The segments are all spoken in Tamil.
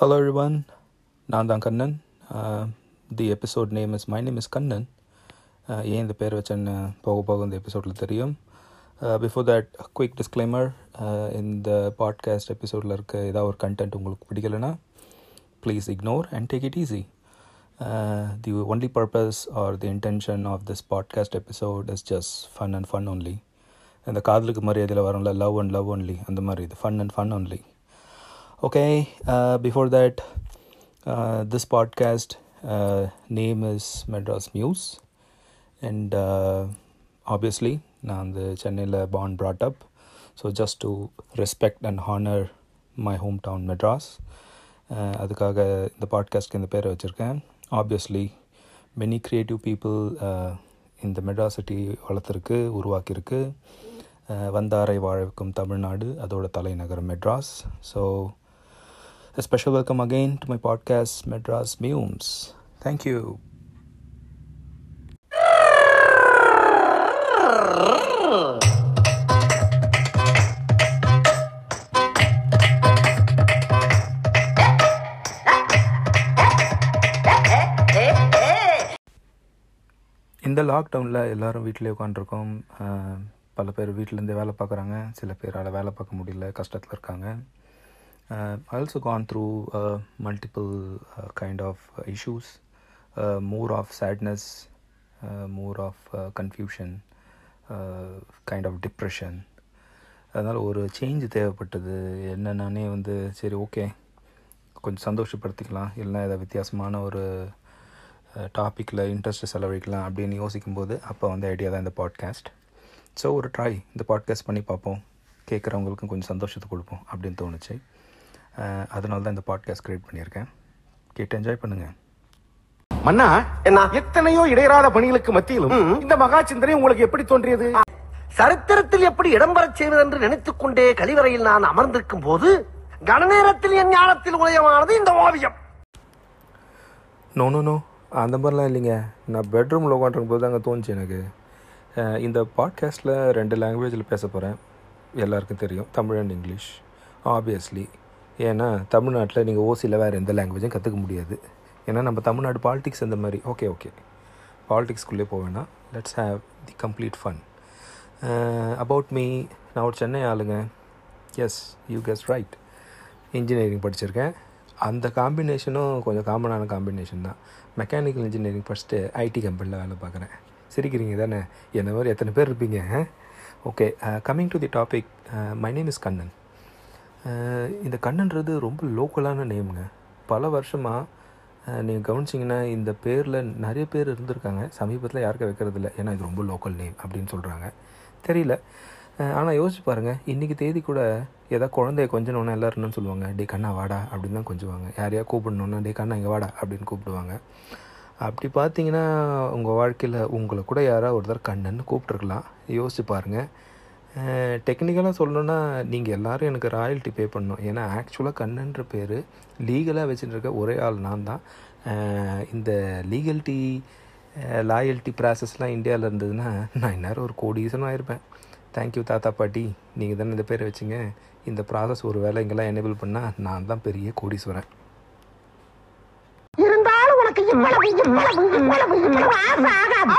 Hello everyone, நான் தான் Kannan. The episode name is my name is Kannan. Uh, ஏன் இந்த பேர் வச்சேன்னு போக போக இந்த எபிசோடில் தெரியும். பிஃபோர் தட் குயிக் டிஸ்க்ளைமர் இந்த பாட்காஸ்ட் எபிசோடில் இருக்க ஏதாவது ஒரு கண்டென்ட் உங்களுக்கு பிடிக்கலைன்னா please ignore and take it easy the only purpose or the intention of this podcast episode is just fun and fun only இந்த காதலுக்கு மரியாதையில் வரும்ல லவ் அண்ட் லவ் ஒன்லி அந்த மாதிரி இது fun and fun only Okay, uh, before that, uh, this podcast uh, name is Madras Muse, and uh, obviously, நான் the சென்னையில் born brought up, so just to respect and honor my hometown Madras, uh, அதுக்காக இந்த பாட்காஸ்ட்க்கு இந்த பேரை வச்சுருக்கேன் ஆப்வியஸ்லி மெனி க்ரியேட்டிவ் பீப்புள் இந்த மெட்ராஸ் சிட்டி வளர்த்துருக்கு உருவாக்கியிருக்கு uh, வந்தாரை வாழக்கும் தமிழ்நாடு அதோட தலைநகரம் Madras so a special welcome again to my podcast, Madras Mumes. Thank you. இந்த லாக்டவுனில் எல்லாரும் வீட்டிலே உட்காந்துருக்கோம் பல பேர் வீட்டிலேருந்து வேலை பார்க்குறாங்க சில பேரால் வேலை பார்க்க முடியல கஷ்டத்தில் இருக்காங்க Uh, I also gone through uh, multiple uh, kind of uh, issues, uh, more of sadness, uh, more of uh, confusion, uh, kind of depression. அதனால் ஒரு சேஞ்ச் தேவைப்பட்டது. என்னென்னே வந்து சரி ஓகே கொஞ்சம் சந்தோஷப்படுத்திக்கலாம். இல்லைனா ஏதாவது வித்தியாசமான ஒரு uh, டாப்பிக்கில் இன்ட்ரெஸ்ட்டு செலவழிக்கலாம் அப்படின்னு யோசிக்கும்போது அப்போ வந்து ஐடியா தான் இந்த பாட்காஸ்ட் ஸோ ஒரு ட்ரை இந்த பாட்காஸ்ட் பண்ணி பார்ப்போம். கேட்குறவங்களுக்கும் கொஞ்சம் சந்தோஷத்தை கொடுப்போம் அப்படின்னு தோணுச்சு. அதனால தான் இந்த பாட்காஸ்ட் கிரியேட் பண்ணியிருக்கேன். கேட்டு என்ஜாய் பண்ணுங்கள் மன்னா என்ன? எத்தனையோ இடையறாத பணிகளுக்கு மத்தியிலும் இந்த மகா சிந்தனை உங்களுக்கு எப்படி தோன்றியது? சரித்திரத்தில் எப்படி இடம்பெறச் செய்வது என்று நினைத்துக் கொண்டே கழிவறையில் நான் அமர்ந்திருக்கும் போது கனநேரத்தில் என் ஞானத்தில் உதயமானது இந்த ஓவியம். நோ நோ நோ அந்த மாதிரிலாம் இல்லைங்க. நான் பெட்ரூமில் உட்காந்துருக்கும் போது அங்கே தோணுச்சு எனக்கு. இந்த பாட்காஸ்ட்டில் ரெண்டு லாங்குவேஜில் பேச போகிறேன் எல்லாருக்கும் தெரியும். தமிழ் அண்ட் இங்கிலீஷ் ஆப்வியஸ்லி ஏன்னா தமிழ்நாட்டில் நீங்கள் ஓசியில் வேறு எந்த லாங்குவேஜும் கற்றுக்க முடியாது. ஏன்னா நம்ம தமிழ்நாடு பாலிடிக்ஸ் அந்த மாதிரி. ஓகே ஓகே பாலிடிக்ஸ்குள்ளே போவேன்னா let's have the complete fun about me நான் ஒரு சென்னை ஆளுங்க. Yes you guess right engineering படிச்சிருக்கேன். அந்த காம்பினேஷனும் கொஞ்சம் காமனான காம்பினேஷன் தான். மெக்கானிக்கல் இன்ஜினியரிங் ஃபஸ்ட்டு ஐடி கம்பெனியில் வேலை பார்க்குறேன். சிரிக்கிறீங்க தானே? என்ன மாதிரி எத்தனை பேர் இருப்பீங்க okay coming to the topic my name is Kannan இந்த கண்ணன்றது ரொம்ப லோக்கலான நேம்ங்க. பல வருஷமாக நீங்கள் கவனிச்சிங்கன்னா இந்த பேரில் நிறைய பேர் இருந்திருக்காங்க. சமீபத்தில் யாருக்கும் வைக்கிறதில்ல. ஏன்னா இது ரொம்ப லோக்கல் நேம் அப்படின்னு சொல்கிறாங்க தெரியல. ஆனால் யோசிச்சு பாருங்கள் இன்றைக்கி தேதி கூட ஏதாவது குழந்தைய கொஞ்சணுன்னா எல்லோரும் என்ன சொல்லுவாங்க. டே கண்ணா வாடா அப்படின்னு தான் கொஞ்சுவாங்க. யாரையா கூப்பிடணுன்னா டே கண்ணா இங்கே வாடா அப்படின்னு கூப்பிடுவாங்க. அப்படி பார்த்தீங்கன்னா உங்கள் வாழ்க்கையில் உங்களை கூட யாராவது ஒருத்தர் கண்ணன்னு கூப்பிட்ருக்கலாம் யோசிச்சு பாருங்கள் டெக்னிக்கலாக சொல்லணுன்னா நீங்கள் எல்லோரும் எனக்கு ராயல்ட்டி பே பண்ணணும். ஏன்னா ஆக்சுவலாக கண்ணன்ற பேர் லீகலாக வச்சுட்டு இருக்க ஒரே ஆள் நான் தான். இந்த லீகல்ட்டி லாயல்ட்டி ப்ராசஸ்லாம் இந்தியாவில் இருந்ததுன்னா நான் இந்நேரம் ஒரு கோடீசனும் ஆயிருப்பேன் தேங்க்யூ தாத்தா பாட்டி. நீங்கள் தானே இந்த பேரை வச்சுங்க. இந்த ப்ராசஸ் ஒரு வேலை இங்கெல்லாம் எனேபிள் பண்ணால் நான் தான் பெரிய கோடீஸ்வரன். இருந்தாலும் உனக்கு இவ்வளவு இவ்வளவு இவ்வளவு இவ்வளவு ஆசை ஆகாது.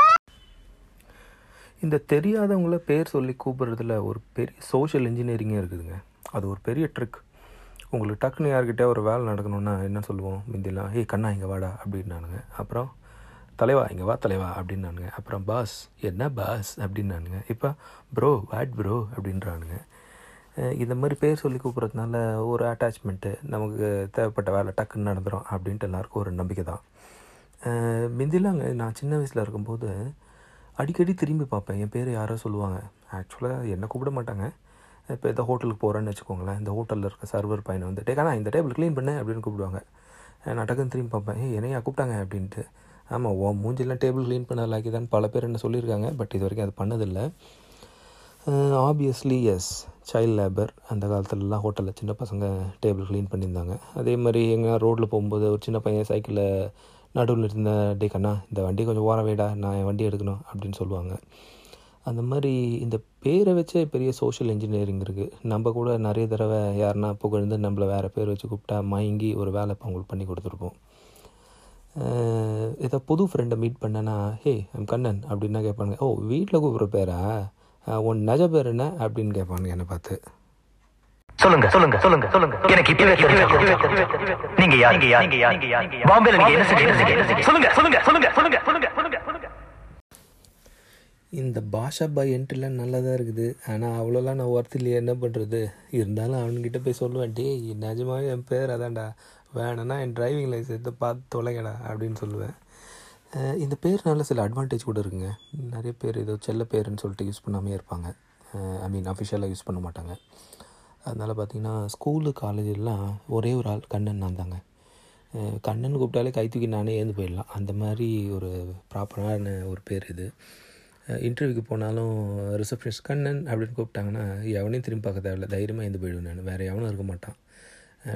இந்த தெரியாதவங்கள பேர் சொல்லி கூப்பிட்றதுல ஒரு பெரிய சோஷியல் இன்ஜினியரிங்கே இருக்குதுங்க. அது ஒரு பெரிய ட்ரிக் உங்களுக்கு டக்குன்னு யார்கிட்டே ஒரு வேலை நடக்கணும்னா என்ன சொல்லுவோம்? முந்திலாம் ஏய் கண்ணா இங்கே வாடா அப்படின்னானுங்க. அப்புறம் தலைவா இங்கே வா தலைவா அப்படின்னானுங்க. அப்புறம் பாஸ் என்ன பாஸ்? அப்படின்னானுங்க. இப்போ ப்ரோ வாட் ப்ரோ அப்படின்றானுங்க. இந்த மாதிரி பேர் சொல்லி கூப்பிட்றதுனால ஒரு அட்டாச்மெண்ட்டு நமக்கு தேவைப்பட்ட வேலை டக்குன்னு நடந்துடும் அப்படின்ட்டு எல்லாருக்கும் ஒரு நம்பிக்கை தான். மிந்திலாங்க நான் சின்ன வயசில் இருக்கும்போது அடிக்கடி திரும்பி பார்ப்பேன். என் பேர் யாரோ சொல்லுவாங்க. ஆக்சுவலாக என்னை கூப்பிட மாட்டாங்க. இப்போ எதாவது ஹோட்டலுக்கு போகிறேன்னு வச்சுக்கோங்களேன். இந்த ஹோட்டலில் இருக்க சர்வர் பையனை வந்து டேக்கானா இந்த டேபிள் க்ளீன் பண்ணு அப்படின்னு கூப்பிடுவாங்க. நான் டக்குன்னு திரும்பி பார்ப்பேன். ஏ என்னையா கூப்பிட்டாங்க? அப்படின்ட்டு. ஆமாம் ஓ மூஞ்சிலாம் டேபிள் க்ளீன் பண்ண லாக்கிதான் பல பேர் என்ன சொல்லியிருக்காங்க. பட் இது வரைக்கும் அது பண்ணதில்லை. ஆப்வியஸ்லி எஸ் சைல்ட் லேபர் அந்த காலத்துலலாம் ஹோட்டலில் சின்ன பசங்க டேபிள் க்ளீன் பண்ணியிருந்தாங்க. அதே மாதிரி எங்கே ரோட்டில் போகும்போது ஒரு சின்ன பையன் சைக்கிளில் நடுவில் இருந்த டே கண்ணா இந்த வண்டி கொஞ்சம் ஓரம் வேடா நான் என் வண்டி எடுக்கணும் அப்படின்னு சொல்லுவாங்க. அந்த மாதிரி இந்த பேரை வச்சே பெரிய சோஷியல் இன்ஜினியரிங் இருக்குது நம்ம கூட நிறைய தடவை யாருன்னா புகழ்ந்து நம்மளை வேறு பேர் வச்சு கூப்பிட்டா மயங்கி ஒரு வேலை இப்போ அவங்களுக்கு பண்ணி கொடுத்துருப்போம். ஏதோ புது ஃப்ரெண்டை மீட் பண்ணேன்னா ஹே ஐம் கண்ணன் அப்படின்னா கேட்பானுங்க. ஓ வீட்டில் கூப்பிட்ற பேரா? உன் நஜ பேர் என்ன? அப்படின்னு கேட்பானுங்க என்னை பார்த்து. சொல்லுங்க சொல்லுங்க சொல்லுங்க சொல்லுங்க. எனக்கு இப்பவே நீங்க யார்? நீங்க யார்? நீங்க யார்? நீங்க யார்? பாம்பேல நீங்க என்ன செஞ்சீங்க? சொல்லுங்க சொல்லுங்க சொல்லுங்க சொல்லுங்க சொல்லுங்க சொல்லுங்க. இந்த பாஷா பாய் என்ட்ரிலாம் நல்லா தான் இருக்குது. ஆனால் அவ்வளோலாம் நான் ஒர்த் இல்லையே என்ன பண்ணுறது இருந்தாலும் அவன்கிட்ட போய் சொல்லுவேன் டேய் நிஜமாவே என் பேர் அதான்டா. வேணும்னா என் டிரைவிங் லைசன்ஸை பார்த்து தொலைங்கடா அப்படின்னு சொல்லுவேன். இந்த பேர்னால சில அட்வான்டேஜ் கூட இருக்குங்க. நிறைய பேர் ஏதோ செல்ல பேருன்னு சொல்லிட்டு யூஸ் பண்ணாமே இருப்பாங்க. ஐ மீன் அஃபிஷியலாக யூஸ் பண்ண மாட்டாங்க. அதனால் பார்த்திங்கன்னா ஸ்கூலு காலேஜெல்லாம் ஒரே ஒரு ஆள் கண்ணன் நான் தாங்க. கண்ணன் கூப்பிட்டாலே கை தூக்கி நானே ஏந்து போயிடலாம். அந்த மாதிரி ஒரு ப்ராப்பரான ஒரு பேர் இது. இன்டர்வியூக்கு போனாலும் ரிசப்ஷனிஸ்ட் கண்ணன் அப்படின்னு கூப்பிட்டாங்கன்னா எவனையும் திரும்பி பார்க்க தேவையில்ல. தைரியமாக எழுந்து போயிடுவேன் நான். வேறு எவனும் இருக்க மாட்டான்.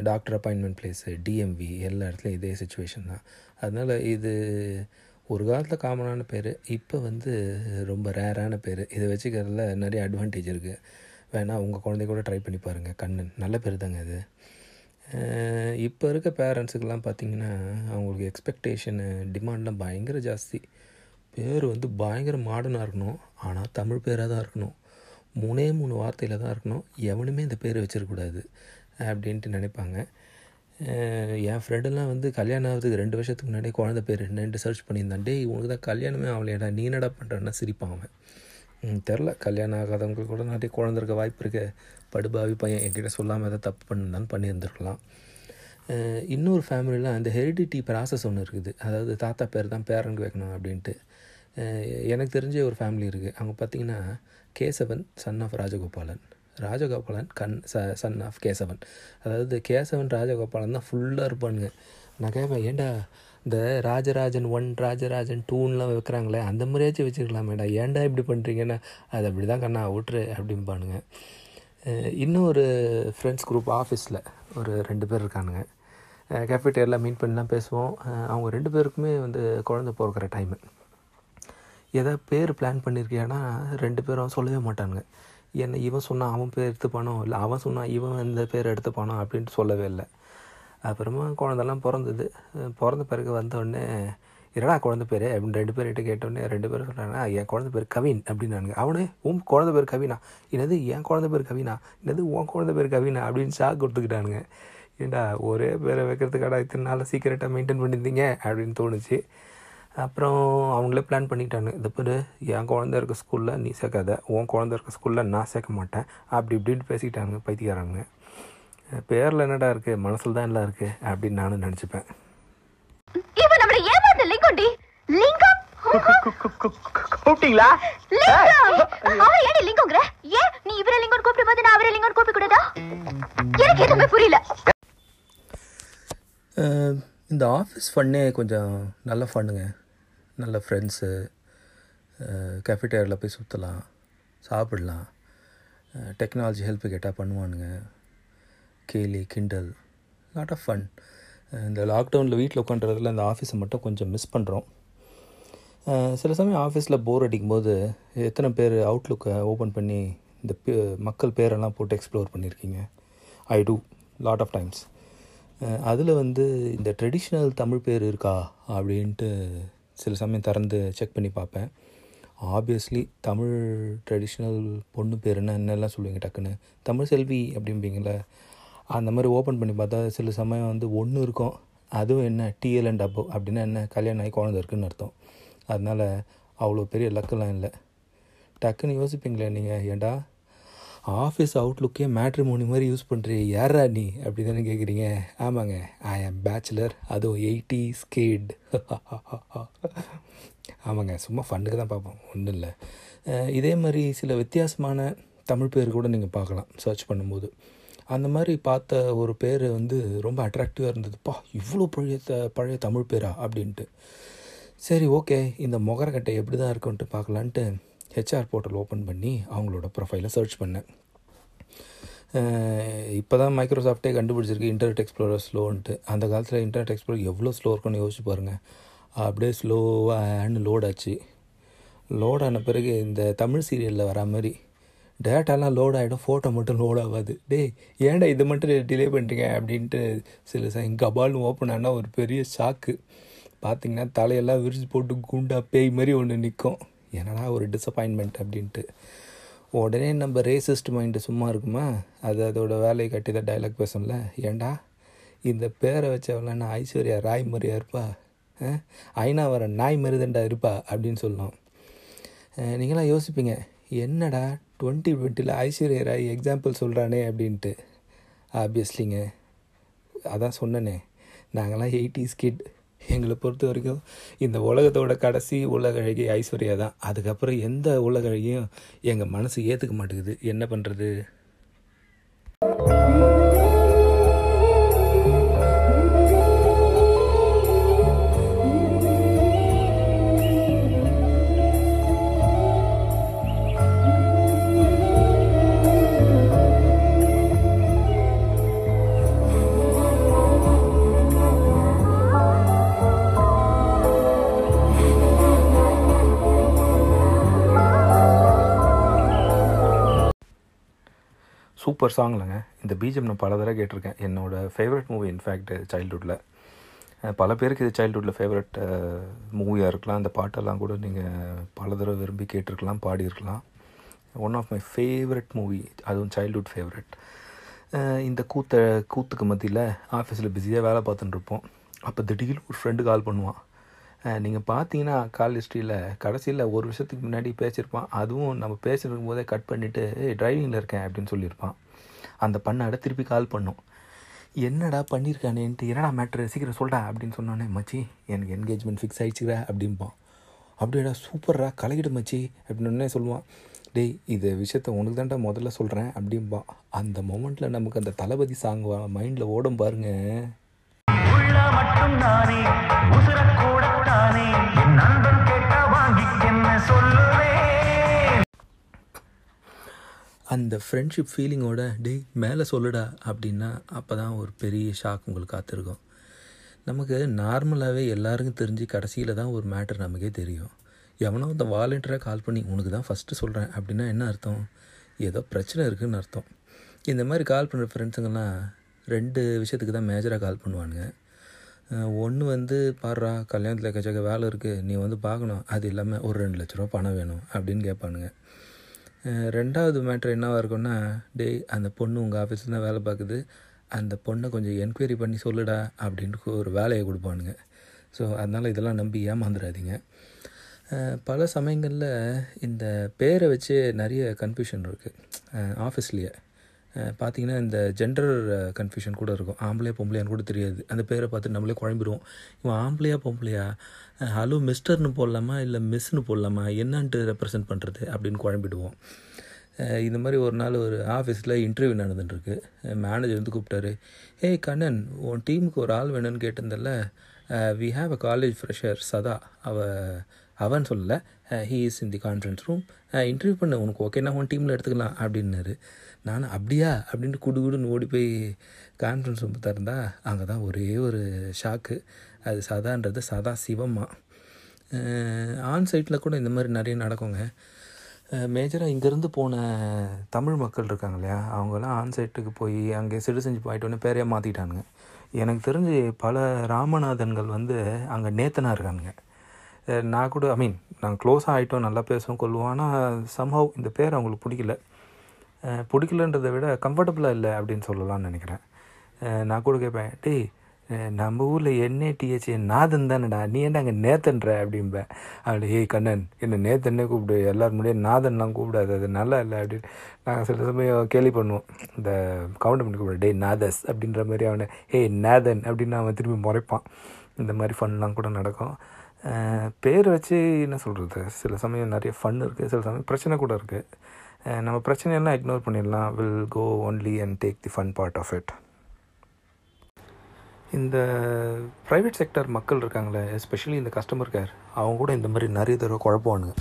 டாக்டர் அப்பாயின்மெண்ட் பிளேஸு டிஎம்வி எல்லா இடத்துலையும் இதே சுச்சுவேஷன் தான். அதனால் இது ஒரு காலத்தில் காமனான பேர். இப்போ வந்து ரொம்ப ரேரான பேர். இதை வச்சுக்கிறதுல நிறைய அட்வான்டேஜ் இருக்குது வேணால் உங்கள் குழந்தை கூட ட்ரை பண்ணி பாருங்கள் கண்ணன் நல்ல பேர் தாங்க இது இப்போ இருக்க பேரண்ட்ஸுக்கெல்லாம் பார்த்தீங்கன்னா அவங்களுக்கு எக்ஸ்பெக்டேஷனு டிமாண்ட்லாம் பயங்கர ஜாஸ்தி. பேர் வந்து பயங்கர மாடர்னாக இருக்கணும். ஆனால் தமிழ் பேராக தான் இருக்கணும். மூணே மூணு வார்த்தையில் தான் இருக்கணும். எவனுமே இந்த பேர் வச்சிருக்கக்கூடாது அப்படின்ட்டு நினைப்பாங்க. என் ஃப்ரெண்டெல்லாம் வந்து கல்யாணம் ஆகிறதுக்கு ரெண்டு வருஷத்துக்கு முன்னாடியே குழந்த பேர் என்னன்ட்டு சர்ச் பண்ணியிருந்தான். டேய் உனக்கு தான் கல்யாணமே ஆகலையாடா. நீ என்னடா பண்ணுறேன்னா சிரிப்பான் அவன். தெரில. கல்யாணம் ஆகாதவங்களுக்கு கூட நிறைய குழந்த இருக்க வாய்ப்பு இருக்குது படுபாவி பையன் என்கிட்ட சொல்லாமல் எதாவது தப்பு பண்ணிருந்தான்னு பண்ணியிருந்துருக்கலாம். இன்னொரு ஃபேமிலியில் அந்த ஹெரிடிட்டி ப்ராசஸ் ஒன்று இருக்குது. அதாவது தாத்தா பேர் தான் பேரனுக்கு வைக்கணும் அப்படின்ட்டு. எனக்கு தெரிஞ்ச ஒரு ஃபேமிலி இருக்குது அவங்க பார்த்தீங்கன்னா கேசவன் சன் ஆஃப் ராஜகோபாலன். ராஜகோபாலன் கண் ச சன் ஆஃப் கேசவன் அதாவது கேசவன் ராஜகோபாலன் தான் ஃபுல்லாக இருப்பானுங்க. நான் கேட்பேன் ஏன்டா இந்த ராஜராஜன் ஒன் ராஜராஜன் டூன்லாம் வைக்கிறாங்களே அந்த மாதிரியாச்சும் வச்சுருக்கலாமேடா. ஏன்டா இப்படி பண்ணுறீங்கன்னா அது அப்படி தான் கண்ணா விட்ரு அப்படிம்பானுங்க இன்னும் இன்னொரு ஃப்ரெண்ட்ஸ் குரூப் ஆஃபீஸில் ஒரு ரெண்டு பேர் இருக்கானுங்க. கேஃபிட்டேரியில் மீட் பண்ணலாம் பேசுவோம். அவங்க ரெண்டு பேருக்குமே வந்து குழந்தை பிறக்கிற டைமு எதாவது பேர் பிளான் பண்ணியிருக்கியானா ரெண்டு பேரும் சொல்லவே மாட்டானுங்க. என்ன இவன் சொன்னால் அவன் பேர் எடுத்துப்பானோ? இல்லை அவன் சொன்னால் இவன் இந்த பேர் எடுத்துப்பானோ? அப்படின்ட்டு சொல்லவே இல்லை. அப்புறமா குழந்தெல்லாம் பிறந்தது. பிறந்த பிறகு வந்தோடனே என்னடா குழந்தை பேர்? அப்படின்னு ரெண்டு பேர்கிட்ட கேட்டோடனே ரெண்டு பேரும் சொன்னாங்கன்னா என் குழந்தை பேர் கவின் அப்படின்னானுங்க. அவனே உன் குழந்தை பேர் கவினா? என்னது என் குழந்தை பேர் கவினா? என்னது உன் குழந்தை பேர் கவினா? அப்படின்னு ஷாக் கொடுத்துக்கிட்டானுங்க. ஏண்டா ஒரே பேரை வைக்கிறதுக்காடா இத்தனை நாளில் சீக்கிரட்டாக மெயின்டைன் பண்ணியிருந்தீங்க? அப்படின்னு தோணுச்சு. அப்புறம் அவங்களே பிளான் பண்ணிட்டாங்க இந்த பேர் என் குழந்த இருக்க ஸ்கூலில் நீ சேர்க்காத உன் குழந்த இருக்க ஸ்கூலில் நான் சேர்க்க மாட்டேன். அப்படி இப்படின்னு பேசிக்கிட்டாங்க பைத்தியக்காரங்க பேரில் என்னடா இருக்குது மனசில் தான் எல்லாம் இருக்குது அப்படின்னு நானும் நினச்சிப்பேன். இவன் நம்மள ஏமாந்த லிங்கோண்டி. லிங்கம்? கூப்பிட்டீங்களா? லிங்கம்! அவன் ஏடி லிங்கம்ங்கற ஏன் நீ இவரை லிங்கம் கூப்பிடும் போது நான் அவரை லிங்கம் கூப்பிட கூடாதா எனக்கு எதுவுமே புரியல. இந்த ஆஃபீஸ் ஃபன்னே கொஞ்சம் நல்ல ஃபன்னுங்க நல்ல ஃப்ரெண்ட்ஸு கேஃபிட்டேரியில் போய் சுற்றலாம் சாப்பிடலாம். டெக்னாலஜி ஹெல்ப் கேட்டால் பண்ணுவானுங்க. கேலி கிண்டல் லாட் ஆஃப் ஃபன் இந்த லாக்டவுனில் வீட்டில் உட்காந்துறதுல இந்த ஆஃபீஸை மட்டும் கொஞ்சம் மிஸ் பண்ணுறோம் சில சமயம் ஆஃபீஸில் போர் அடிக்கும்போது எத்தனை பேர் அவுட்லுக்கை ஓப்பன் பண்ணி இந்த பே- மக்கள் பேரெல்லாம் போட்டு எக்ஸ்ப்ளோர் பண்ணியிருக்கீங்க I do lot of times அதில் வந்து இந்த ட்ரெடிஷ்னல் தமிழ் பேர் இருக்கா அப்படின்ட்டு சில சமயம் திறந்து செக் பண்ணி பார்ப்பேன். ஆப்வியஸ்லி தமிழ் ட்ரெடிஷ்னல் பொண்ணு பேர் என்ன என்னெல்லாம் சொல்லுவீங்க டக்குன்னு? தமிழ் செல்வி அப்படிம்பீங்களே அந்த மாதிரி ஓப்பன் பண்ணி பார்த்தா சில சமயம் வந்து ஒன்று இருக்கும். அதுவும் என்ன? டிஎல் அண்ட் அபோ அப்படின்னா என்ன? கல்யாணம் ஆகி குழந்தை இருக்குன்னு அர்த்தம். அதனால் அவ்வளோ பெரிய லக்கெல்லாம் இல்லை. டக்குன்னு யோசிப்பீங்களே நீங்கள் ஏன்டா ஆஃபீஸ் அவுட்லுக்கே மேட்ரிமோனி மாதிரி யூஸ் பண்ணுறீ யாரா நீ? அப்படி தானே கேட்குறீங்க ஆமாங்க ஐ ஆம் பேச்சுலர் அதுவும் எயிட்டி ஸ்கேட் ஆமாங்க சும்மா ஃபண்டுக்கு தான் பார்ப்போம். ஒன்றும் இல்லை. இதே மாதிரி சில வித்தியாசமான தமிழ் பேர் கூட நீங்கள் பார்க்கலாம் சர்ச் பண்ணும்போது. அந்த மாதிரி பார்த்த ஒரு பேர் வந்து ரொம்ப அட்ராக்டிவாக இருந்ததுப்பா. இவ்வளோ பழைய த பழைய தமிழ் பேரா? அப்படின்ட்டு. சரி ஓகே. இந்த முகரக்கட்டை எப்படி தான் இருக்குன்ட்டு பார்க்கலான்ட்டு ஹெச்ஆர் போர்ட்டல் ஓப்பன் பண்ணி அவங்களோட ப்ரொஃபைலை சர்ச் பண்ணேன். இப்போ தான் மைக்ரோசாஃப்டே கண்டுபிடிச்சிருக்கு இன்டர்நெட் எக்ஸ்ப்ளோரர் ஸ்லோன்ட்டு அந்த காலத்தில் இன்டர்நெட் எக்ஸ்ப்ளோரர் எவ்வளோ ஸ்லோ இருக்குன்னு யோசிச்சு பாருங்கள் அப்படியே ஸ்லோவாக லோட் ஆச்சு. லோட் ஆன பிறகு இந்த தமிழ் சீரியலில் வரா மாதிரி டேட்டாலாம் லோட் ஆகிடும் ஃபோட்டோ மட்டும் லோட் ஆகாது. டேய் ஏன்டா இது மட்டும் டிலே பண்ணுறீங்க அப்படின்ட்டு சில சமயம் கபால்னு ஓப்பன் ஆனால் ஒரு பெரிய ஷாக்கு பார்த்தீங்கன்னா தலையெல்லாம் விரிச்சு போட்டு குண்டா பேய் மாதிரி ஒன்று நிற்கும் என்னடா ஒரு டிசப்பாயின்மெண்ட் அப்படின்ட்டு. உடனே நம்ம ரேசிஸ்ட் மைண்டு சும்மா இருக்குமா? அது அதோட வேலையை கட்டி தான் டைலாக் பேசணும்ல ஏன்டா? இந்த பேரை வச்சவள நான் ஐஸ்வர்யா ராய் மாதிரியா இருப்பா? ஐநா வர நாய் மாதிரி தான்டா இருப்பா அப்படின்னு சொல்லும் நீங்களாம் யோசிப்பீங்க என்னடா டுவெண்ட்டி டுவெண்ட்டியில் ஐஸ்வர்யா ராய் எக்ஸாம்பிள் சொல்கிறானே அப்படின்ட்டு. ஆப்வியஸ்லிங்க அதான் சொன்னனே. நாங்களாம் எயிட்டிஸ் கிட் எங்களை பொறுத்த வரைக்கும் இந்த உலகத்தோட கடைசி உலக அழகி ஐஸ்வர்யா தான். அதுக்கப்புறம் எந்த உலகழகியும் எங்கள் மனசு ஏற்றுக்க மாட்டேங்குது. என்ன பண்ணுறது சூப்பர் சாங்லங்க. இந்த பீஜம் நான் பல தடவை கேட்டிருக்கேன். என்னோட ஃபேவரட் மூவி இன்ஃபேக்ட் சைல்டுஹுட்டில் பல பேருக்கு இது சைல்டுஹுட்டில் ஃபேவரட் மூவியாக இருக்கலாம். அந்த பாட்டெல்லாம் கூட நீங்கள் பல தடவை விரும்பி கேட்டிருக்கலாம் பாடியிருக்கலாம். One of my favourite movie அதுவும் சைல்டுஹுட் ஃபேவரட் இந்த கூத்த கூத்துக்கு மத்தியில் ஆஃபீஸில் பிஸியாக வேலை பார்த்துட்டுருப்போம் அப்போ திடீர்னு ஒரு ஃப்ரெண்டு கால் பண்ணுவான். நீங்கள் பார்த்தீங்கன்னா கால் ஹிஸ்ட்ரியில் கடைசியில் ஒரு வருஷத்துக்கு முன்னாடி பேசியிருப்பான். அதுவும் நம்ம பேசியிருக்கும் போதே கட் பண்ணிவிட்டு டிரைவிங்கில் இருக்கேன் அப்படின்னு சொல்லியிருப்பான். அந்த பண்ணாட திருப்பி கால் பண்ணோம். என்னடா பண்ணியிருக்கானேன்ட்டு என்னடா மேட்ரு சீக்கிரம் சொல்கிறேன் அப்படின்னு சொன்னோன்னே மச்சி எனக்கு என்கேஜ்மெண்ட் ஃபிக்ஸ் ஆயிடுச்சுடா அப்படிம்பான். அப்படியேடா சூப்பர்ரா கலகிடு மச்சி அப்படின்னு சொல்லுவான். டேய் இது விஷயத்த உனக்கு தான்டா முதல்ல சொல்கிறேன் அப்படிம்பா அந்த மொமெண்ட்டில் நமக்கு அந்த தளபதி சாங் மைண்டில் ஓடும் பாருங்க. அந்த ஃப்ரெண்ட்ஷிப் ஃபீலிங்கோட டே மேலே சொல்லுடா அப்படின்னா அப்போ தான் ஒரு பெரிய ஷாக் உங்களுக்கு காத்திருக்கும். நமக்கு நார்மலாகவே எல்லாருக்கும் தெரிஞ்சு கடைசியில் தான் ஒரு மேட்டர் நமக்கே தெரியும். எவனோ அந்த வாலண்டியராக கால் பண்ணி உனக்கு தான் ஃபஸ்ட்டு சொல்கிறேன் அப்படின்னா என்ன அர்த்தம்? ஏதோ பிரச்சனை இருக்குதுன்னு அர்த்தம். இந்த மாதிரி கால் பண்ணுற ஃப்ரெண்ட்ஸுங்கெல்லாம் ரெண்டு விஷயத்துக்கு தான் மேஜராக கால் பண்ணுவானுங்க. ஒன்று வந்து பாடுறா கல்யாணத்தில் எக்கச்சக்க வேலை இருக்குது நீ வந்து பார்க்கணும். அது இல்லாமல் ஒரு ரெண்டு லட்ச ரூபா பணம் வேணும். அப்படின்னு கேட்பானுங்க. ரெண்டாவது மேட்ரு என்னவாக இருக்கும்னா டேய் அந்த பொண்ணு உங்கள் ஆஃபீஸில் தான் வேலை பார்க்குது. அந்த பொண்ணை கொஞ்சம் என்கொயரி பண்ணி சொல்லுடா அப்படின்ட்டு ஒரு வேலையை கொடுப்பானுங்க. ஸோ அதனால் இதெல்லாம் நம்பி ஏமாந்துடாதீங்க. பல சமயங்களில் இந்த பேரை வச்சு நிறைய கன்ஃபியூஷன் இருக்குது ஆஃபீஸ்லேயே பார்த்தீங்கன்னா இந்த ஜெண்டர் கன்ஃபியூஷன் கூட இருக்கும். ஆம்பளையா பொம்பளையான்னு கூட தெரியாது. அந்த பேரை பார்த்து நம்மளே குழம்பிடுவோம். இவன் ஆம்பளையா பொம்பளையா? ஹலோ மிஸ்டர்னு போடலாமா? இல்லை மிஸ்னு போடலாமா? என்னன்ட்டு ரெப்ரசன்ட் பண்ணுறது அப்படின்னு குழம்பிடுவோம். இந்த மாதிரி ஒரு நாள் ஒரு ஆஃபீஸில் இன்டர்வியூ நடந்துட்டுருக்கு. மேனேஜர் வந்து கூப்பிட்டாரு. ஏய் கண்ணன் உன் டீமுக்கு ஒரு ஆள் வேணும்னு கேட்டிருந்தல we have a college fresher Sadha. அவள் அவன் சொல்லலை he is in the conference room interview பண்ண உனக்கு ஓகேனா உன் டீமில் எடுத்துக்கலாம் அப்படின்னாரு. நான் அப்படியா? அப்படின்ட்டு குடு குடுன்னு ஓடி போய் கான்ஃபரன்ஸ் ரூம் திறந்தா அங்கே தான் ஒரே ஒரு ஷாக்கு அது சதான்றது சதா சிவம்மா. ஆன் சைட்டில் கூட இந்த மாதிரி நிறைய நடக்குங்க. மேஜராக இங்கேருந்து போன தமிழ் மக்கள் இருக்காங்க இல்லையா அவங்கெல்லாம் ஆன் சைட்டுக்கு போய் அங்கே சிட்டிசன்ஷிப் ஆகிட்டோன்னே பேரையே மாற்றிட்டானுங்க எனக்கு தெரிஞ்சு பல ராமநாதன்கள் வந்து அங்கே நேத்தனாக இருக்கானுங்க. நான் கூட ஐ மீன் நாங்கள் க்ளோஸாக ஆகிட்டோம் நல்லா பேசுவோம் கொள்வோம். ஆனால் சம்ஹவ் இந்த பேர் அவங்களுக்கு பிடிக்கல. பிடிக்கலன்றதை விட கம்ஃபர்டபுளாக இல்லை அப்படின்னு சொல்லலாம்னு நினைக்கிறேன். நான் கூட கேட்பேன் டேய் நம்ம ஊரில் என்ஏடிஹெச்ஏ நாதன் தானடா நீ என்ன அங்கே நேத்தன்ற? அப்படிம்பேன் அப்படி ஏய் கண்ணன் என்ன நேத்தன்னே கூப்பிடு எல்லாரும் முடியும் நாதன்லாம் கூப்பிடாது அது நல்லா இல்லை. அப்படின்னு நாங்கள் சில சமயம் கேலி பண்ணுவோம். இந்த கவுண்ட் பண்ணி கூப்பிடு டே நாதஸ் அப்படின்ற மாதிரி அவனை ஏய் நாதன் அப்படின்னு அவன் திரும்பி முறைப்பான். இந்த மாதிரி ஃபன்லாம் கூட நடக்கும். பேர் வச்சு என்ன சொல்கிறது சில சமயம் நிறைய ஃபன் இருக்குது சில சமயம் பிரச்சனை கூட இருக்குது நம்ம பிரச்சனையெல்லாம் இக்னோர் பண்ணிடலாம். Will go only and take the fun part of it இந்த ப்ரைவேட் செக்டர் மக்கள் இருக்காங்களே எஸ்பெஷலி இந்த கஸ்டமர் கேர் அவங்க கூட இந்த மாதிரி நிறைய தடவை குழப்பானுங்க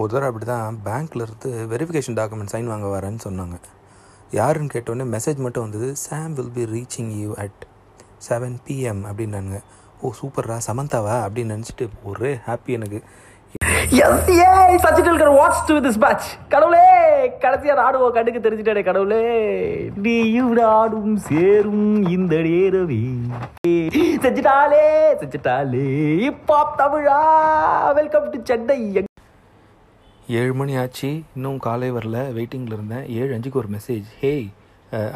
ஒரு தடவை அப்படி தான் பேங்க்கில் இருந்து வெரிஃபிகேஷன் டாக்குமெண்ட் சைன் வாங்க வரேன்னு சொன்னாங்க. யாருன்னு கேட்டோடனே மெசேஜ் மட்டும் வந்தது Sam will be reaching you at seven PM அப்படின்னானுங்க. ஓ சூப்பர்ரா சமந்தாவா? அப்படின்னு நினச்சிட்டு ஒரே ஹாப்பி எனக்கு. S A Sachin wants to this match கடவுளே கடைசியா ஆடுவோம் கண்ணுக்கு தெரிஞ்சுட்டானே கடவுளே. நீயும் ஆடும் சேரும் இந்த நேரவே. செஞ்சுட்டாலே செஞ்சுட்டாலே. இப்போ தமிழா வெல்கம் டு சென்னை. ஏழு மணி ஆச்சு இன்னும் காலை வரல வெயிட்டிங்கில் இருந்தேன். ஏழு அஞ்சுக்கு ஒரு message hey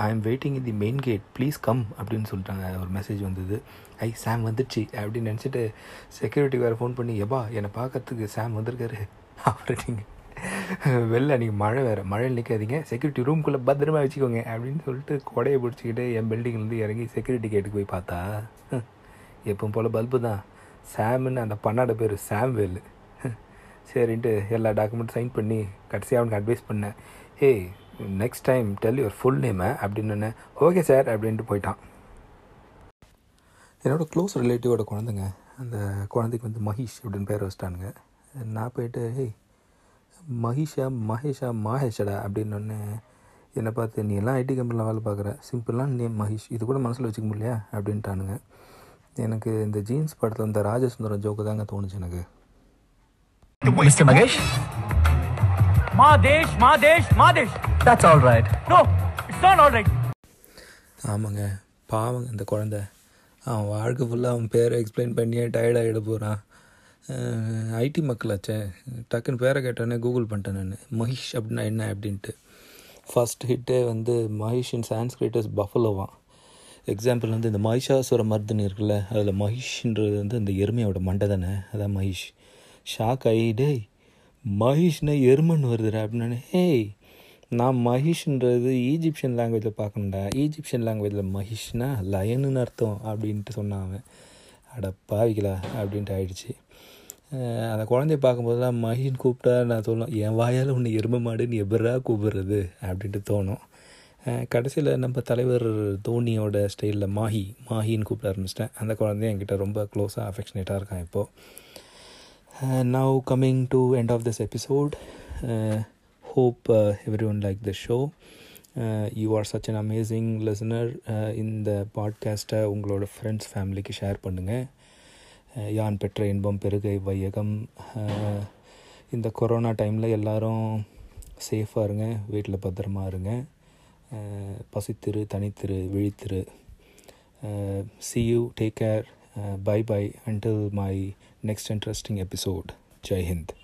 I am waiting in the main gate please come அப்படின்னு சொல்லிட்டாங்க. ஒரு மெசேஜ் வந்தது. ஐ சாம் வந்துடுச்சு அப்படின்னு நினச்சிட்டு செக்யூரிட்டி வேறு ஃபோன் பண்ணி எபா என்னை பார்க்கறதுக்கு சாம் வந்திருக்காரு. அப்புறம் நீங்கள் வெளில நீங்கள் மழை வேறு மழையில் நிற்காதீங்க செக்யூரிட்டி ரூம்குள்ளே பத்திரமா வச்சுக்கோங்க. அப்படின்னு சொல்லிட்டு கொடையை பிடிச்சிக்கிட்டு என் பில்டிங்லேருந்து இறங்கி செக்யூரிட்டி கேட்டுக்கு போய் பார்த்தா எப்பவும் போல் பல்பு தான். சாம்னு அந்த பண்ணாட பேர் சாம் வேலு சரின்ட்டு எல்லா டாக்குமெண்ட் சைன் பண்ணி கடைசியாக அவனுக்கு அட்வைஸ் பண்ணேன். ஏய் next time tell your full நேமை அப்படின்னு ஓகே சார் அப்படின்ட்டு போயிட்டான். என்னோட க்ளோஸ் ரிலேட்டிவோட குழந்தைங்க. அந்த குழந்தைக்கு வந்து மஹீஷ் அப்படின்னு பேர் வச்சிட்டானுங்க. நான் போயிட்டு ஹேய் மஹிஷா மகேஷா மாஹேஷடா அப்படின்னு ஒன்று என்னை பார்த்து நீ எல்லாம் ஐடி கம்பெனியில் வேலை பார்க்குற. சிம்பிளான நேம் மஹிஷ் இது கூட மனசில் வச்சுக்க முடியலையா? அப்படின்ட்டானுங்க. எனக்கு இந்த ஜீன்ஸ் படத்தில் இந்த ராஜசுந்தரம் ஜோக்கு தாங்க தோணுச்சு எனக்கு. That's all right. No, it's not all right. ஆமாங்க. பாவங்க இந்த குழந்த. அவன் வாழ்க்கை ஃபுல்லாக அவன் பேரை எக்ஸ்பிளைன் பண்ணியே டயர்டாகிட போகிறான் ஐடி மக்களாச்சே. டக்குன்னு பேரை கேட்டோன்னே கூகுள் பண்ணிட்டேன் நான். மஹிஷ் அப்படின்னா என்ன அப்படின்ட்டு. ஃபஸ்ட் ஹிட்டே வந்து மஹிஷ் இன் சான்ஸ்கிரிட்டஸ் பஃபலோவான் எக்ஸாம்பிள் வந்து இந்த மகிஷாசுர மர்தன் இருக்குல்ல அதில் மஹிஷ்ன்றது வந்து இந்த எருமையோட மண்டை தானே. அதான் மஹிஷ். ஷாக் ஆகி டேய் மஹிஷ்னா எருமன் வருதுடா அப்படின்னானே ஹேய் நான் மஹிஷ்ன்றது ஈஜிப்ஷியன் லாங்குவேஜில் பார்க்கணுண்டா ஈஜிப்ஷியன் லாங்குவேஜில் மஹிஷ்னா லயனுன்னு அர்த்தம் அப்படின்ட்டு சொன்னான் அவன். அட பாவிக்கலா அப்படின்ட்டு ஆயிடுச்சு. அந்த குழந்தைய பார்க்கும்போதெல்லாம் மஹின்னு கூப்பிட்டா நான் சொல்லுவேன் என் வாயால் உன்னை எருமை மாடுன்னு நீ எபரா கூப்பிடுறது? அப்படின்ட்டு தோணும். கடைசியில் நம்ம தலைவர் தோனியோட ஸ்டைலில் மாஹி மாஹின்னு கூப்பிட ஆரம்பிச்சிட்டேன். அந்த குழந்தைய என்கிட்ட ரொம்ப க்ளோஸாக அஃபெக்ஷனேட்டாக இருக்கான் இப்போது now coming to end of this episode hope everyone like the show you are such an amazing listener இந்த பாட்காஸ்ட்டை உங்களோட ஃப்ரெண்ட்ஸ் ஃபேமிலிக்கு ஷேர் பண்ணுங்கள் யான் பெற்ற இன்பம் பெருகை வையகம் இந்த கொரோனா டைமில் எல்லோரும் சேஃபாக இருங்க வீட்டில் பத்திரமா இருங்க பசித்திரு தனித்திரு விழித்திரு see you take care bye bye until my next interesting episode Jai Hind